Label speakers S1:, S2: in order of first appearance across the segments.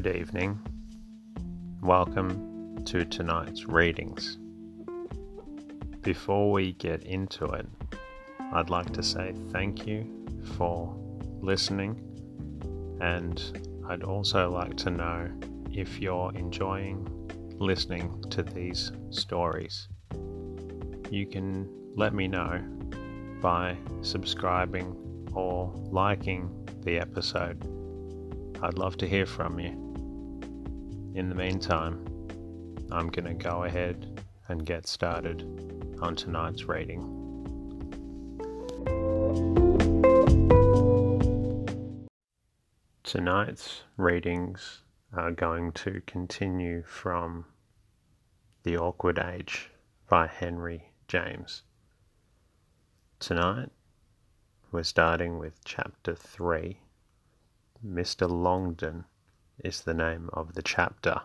S1: Good evening. Welcome to tonight's readings. Before we get into it, I'd like to say thank you for listening, and I'd also like to know if you're enjoying listening to these stories. You can let me know by subscribing or liking the episode I'd love to hear from you. In the meantime, I'm going to go ahead and get started on tonight's reading. Tonight's readings are going to continue from The Awkward Age by Henry James. Tonight, we're starting with chapter 3 Mr. Longdon is the name of the chapter.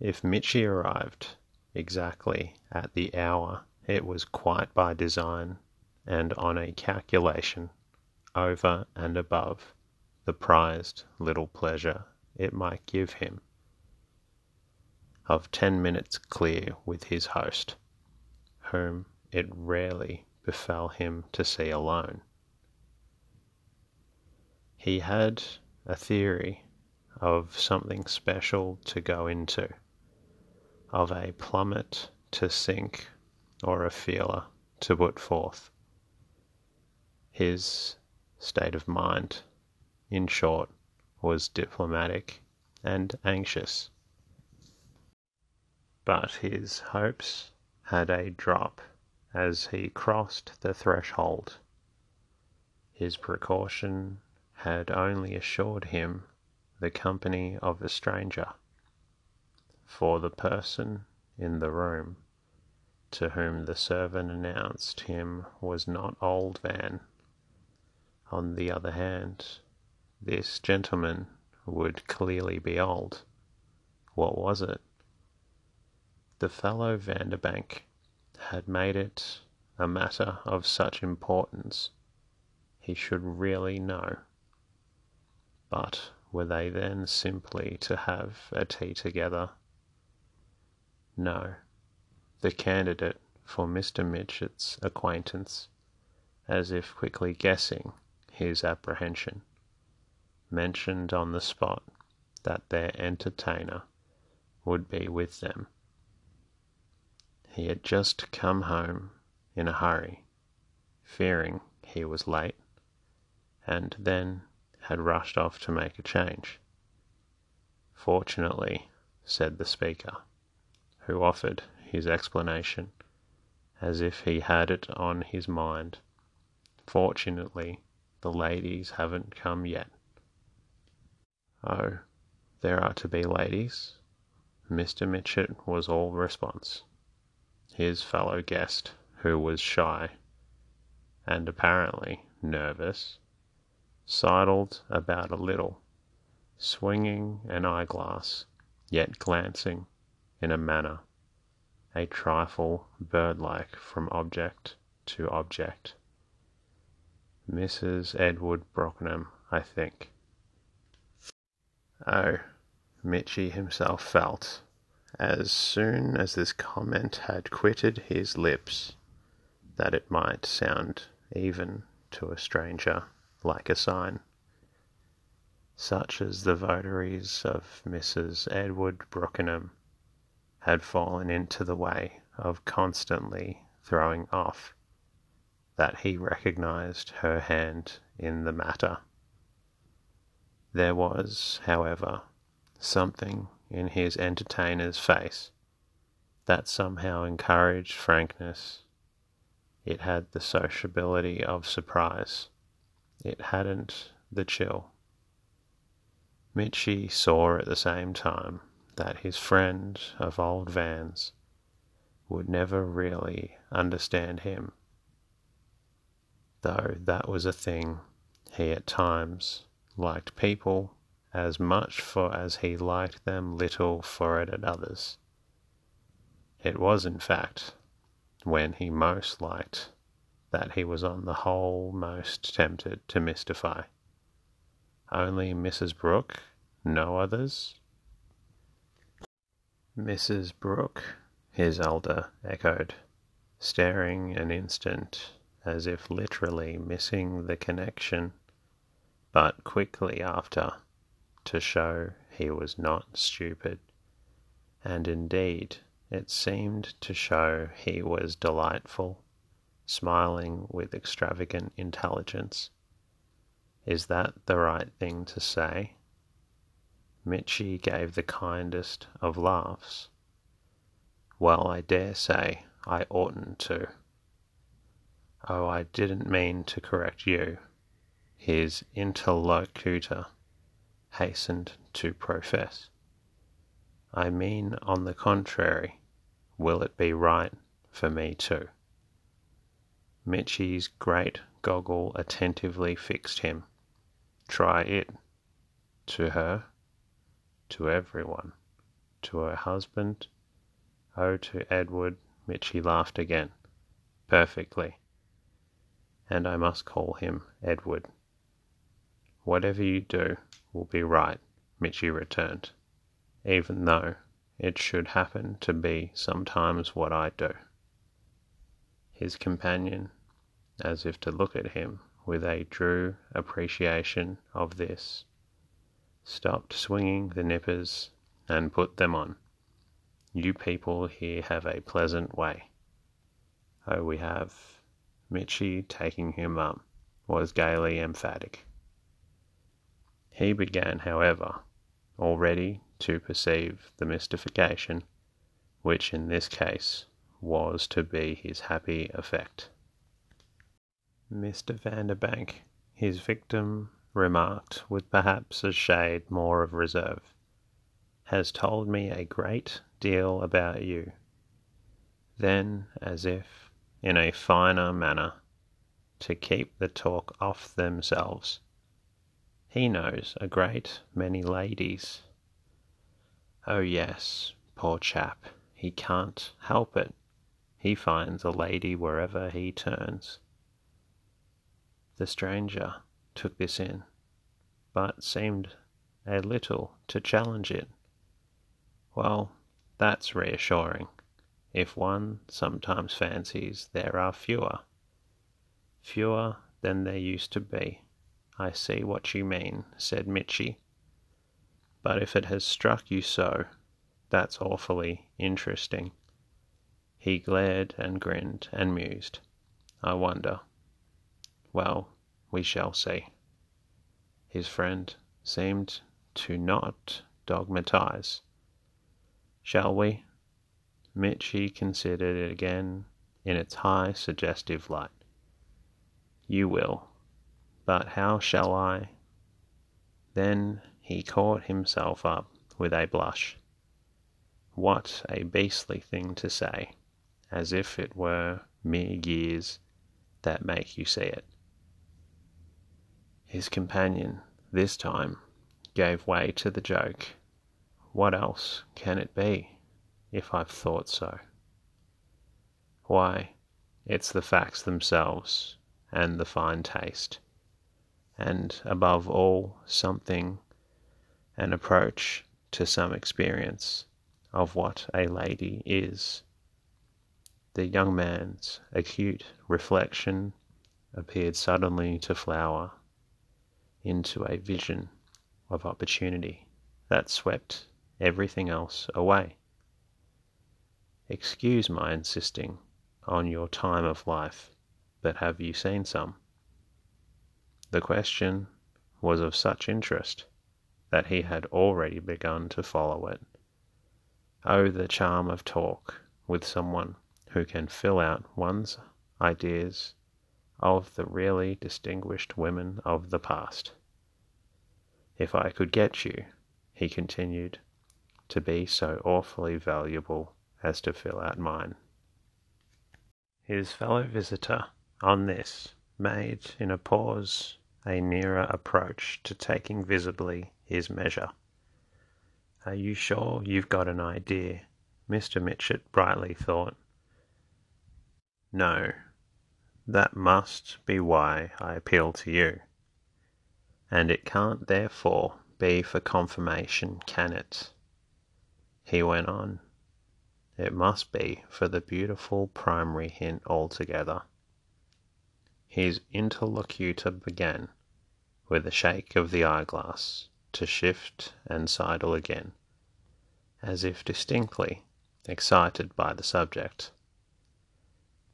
S1: If Mitchy arrived exactly at the hour, it was quite by design and on a calculation over and above the prized little pleasure it might give him of ten minutes clear with his host, whom it rarely befell him to see alone. He had a theory of something special to go into, of a plummet to sink or a feeler to put forth. His state of mind, in short, was diplomatic and anxious. But his hopes had a drop as he crossed the threshold. His precaution had only assured him the company of a stranger, for the person in the room to whom the servant announced him was not old Van. On the other hand, this gentleman would clearly be old. What was it? The fellow Vanderbank had made it a matter of such importance he should really know. But were they then simply to have a tea together? No. The candidate for Mr. Mitchett's acquaintance, as if quickly guessing his apprehension, mentioned on the spot that their entertainer would be with them. He had just come home in a hurry, fearing he was late, and then had rushed off to make a change. Fortunately, said the speaker, who offered his explanation as if he had it on his mind. Fortunately, the ladies haven't come yet. Oh, there are to be ladies? Mr. Mitchett was all response. His fellow guest, who was shy and apparently nervous, sidled about a little, swinging an eyeglass, yet glancing, in a manner, a trifle bird-like from object to object. Mrs. Edward Brookenham, I think. Oh, Mitchy himself felt, as soon as this comment had quitted his lips, that it might sound even to a stranger like a sign, such as the votaries of Mrs. Edward Brookenham had fallen into the way of constantly throwing off, that he recognized her hand in the matter. There was, however, something in his entertainer's face that somehow encouraged frankness. It had the sociability of surprise. It hadn't the chill Mitchy saw at the same time that his friend of old Van's would never really understand him, though that was a thing he at times liked people as much for as he liked them little for it at others. It was, in fact, when he most liked that he was on the whole most tempted to mystify. Only Mrs. Brooke, no others? Mrs. Brooke, his elder echoed, staring an instant as if literally missing the connection, but quickly after, to show he was not stupid, and indeed it seemed to show he was delightful, smiling with extravagant intelligence. Is that the right thing to say? Mitchy gave the kindest of laughs. Well, I dare say I oughtn't to. Oh, I didn't mean to correct you, his interlocutor hastened to profess. I mean, on the contrary, will it be right for me too? Mitchy's great goggle attentively fixed him. Try it. To her? to everyone, to her husband, oh, to Edward, Mitchy laughed again. Perfectly. And I must call him Edward. Whatever you do will be right, Mitchy returned, even though it should happen to be sometimes what I do. His companion, as if to look at him with a true appreciation of this, stopped swinging the nippers and put them on. You people here have a pleasant way. Oh, we have. Mitchy, taking him up, was gaily emphatic. He began, however, already to perceive the mystification, which in this case was to be his happy effect. Mr. Vanderbank, his victim remarked, with perhaps a shade more of reserve, has told me a great deal about you. Then, as if in a finer manner, to keep the talk off themselves, he knows a great many ladies. Oh, yes, poor chap, he can't help it. He finds a lady wherever he turns. The stranger took this in, but seemed a little to challenge it. Well, that's reassuring, if one sometimes fancies there are fewer. Fewer than there used to be. I see what you mean, said Mitchy. But if it has struck you so, that's awfully interesting. He glared and grinned and mused. I wonder. Well, we shall see. His friend seemed to not dogmatize. Shall we? Mitchy considered it again in its high suggestive light. You will. But how shall I? Then he caught himself up with a blush. What a beastly thing to say, as if it were mere years that make you see it. His companion, this time, gave way to the joke. What else can it be, if I've thought so? Why, it's the facts themselves, and the fine taste, and above all something, an approach to some experience of what a lady is. The young man's acute reflection appeared suddenly to flower into a vision of opportunity that swept everything else away. Excuse my insisting on your time of life, but have you seen some? The question was of such interest that he had already begun to follow it. Oh, the charm of talk with someone who can fill out one's ideas of the really distinguished women of the past. If I could get you, he continued, to be so awfully valuable as to fill out mine. His fellow visitor, on this, made in a pause a nearer approach to taking visibly his measure. Are you sure you've got an idea? Mr. Mitchett brightly thought. No, that must be why I appeal to you. And it can't therefore be for confirmation, can it? He went on. It must be for the beautiful primary hint altogether. His interlocutor began, with a shake of the eyeglass, to shift and sidle again, as if distinctly excited by the subject.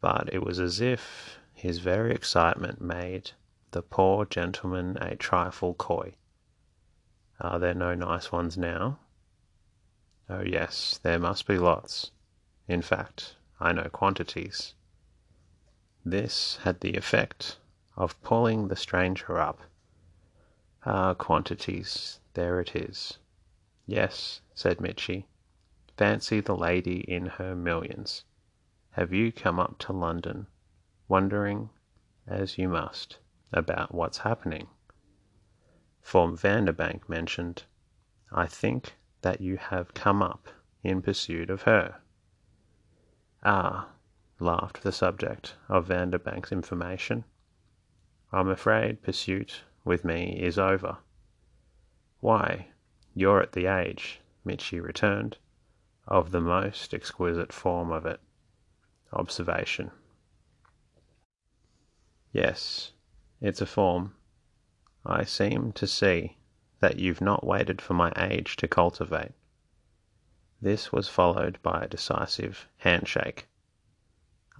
S1: But it was as if his very excitement made the poor gentleman a trifle coy. Are there no nice ones now? Oh, yes, there must be lots. In fact, I know quantities. This had the effect of pulling the stranger up. Ah, quantities, there it is. Yes, said Mitchy. Fancy the lady in her millions. Have you come up to London, wondering, as you must, about what's happening? For Vanderbank mentioned, I think that you have come up in pursuit of her. Ah, laughed the subject of Vanderbank's information. I'm afraid pursuit with me is over. Why, you're at the age, Mitchy returned, of the most exquisite form of it observation. Yes, it's a form. I seem to see that you've not waited for my age to cultivate. This was followed by a decisive handshake.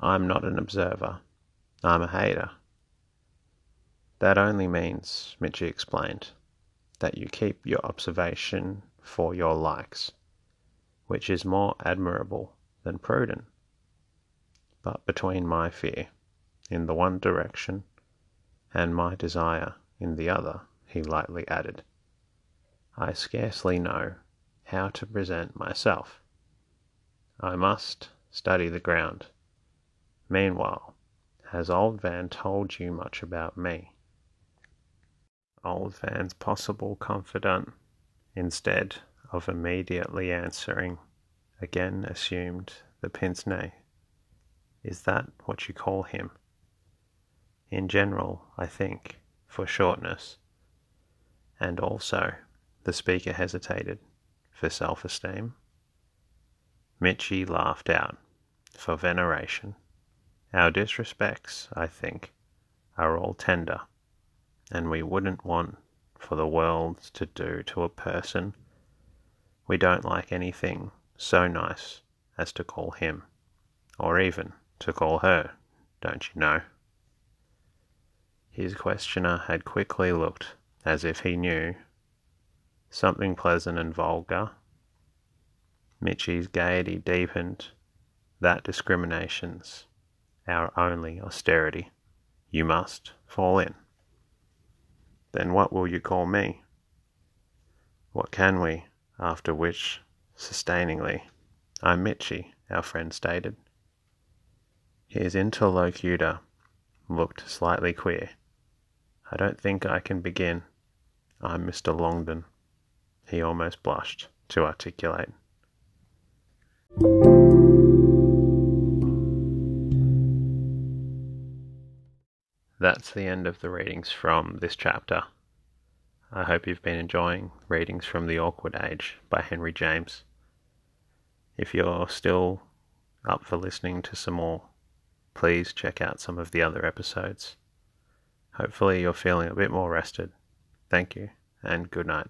S1: I'm not an observer. I'm a hater. That only means, Mitchy explained, that you keep your observation for your likes, which is more admirable than prudent. But between my fear in the one direction and my desire in the other, he lightly added, I scarcely know how to present myself. I must study the ground. Meanwhile, has old Van told you much about me? Old Van's possible confidant, instead of immediately answering, again assumed the pince nez. Is that what you call him? In general, I think, for shortness. And also, the speaker hesitated, for self esteem. Mitchy laughed out, for veneration. Our disrespects, I think, are all tender, and we wouldn't want for the world to do to a person we don't like anything so nice as to call him, or even to call her, don't you know? His questioner had quickly looked as if he knew something pleasant and vulgar. Mitchy's gaiety deepened. That discrimination's our only austerity. You must fall in. Then what will you call me? What can we? After which, sustainingly, I'm Mitchy, our friend stated. His interlocutor looked slightly queer. I don't think I can begin. I'm Mr. Longdon. He almost blushed to articulate. That's the end of the readings from this chapter. I hope you've been enjoying Readings from the Awkward Age by Henry James. If you're still up for listening to some more, please check out some of the other episodes. Hopefully, you're feeling a bit more rested. Thank you, and good night.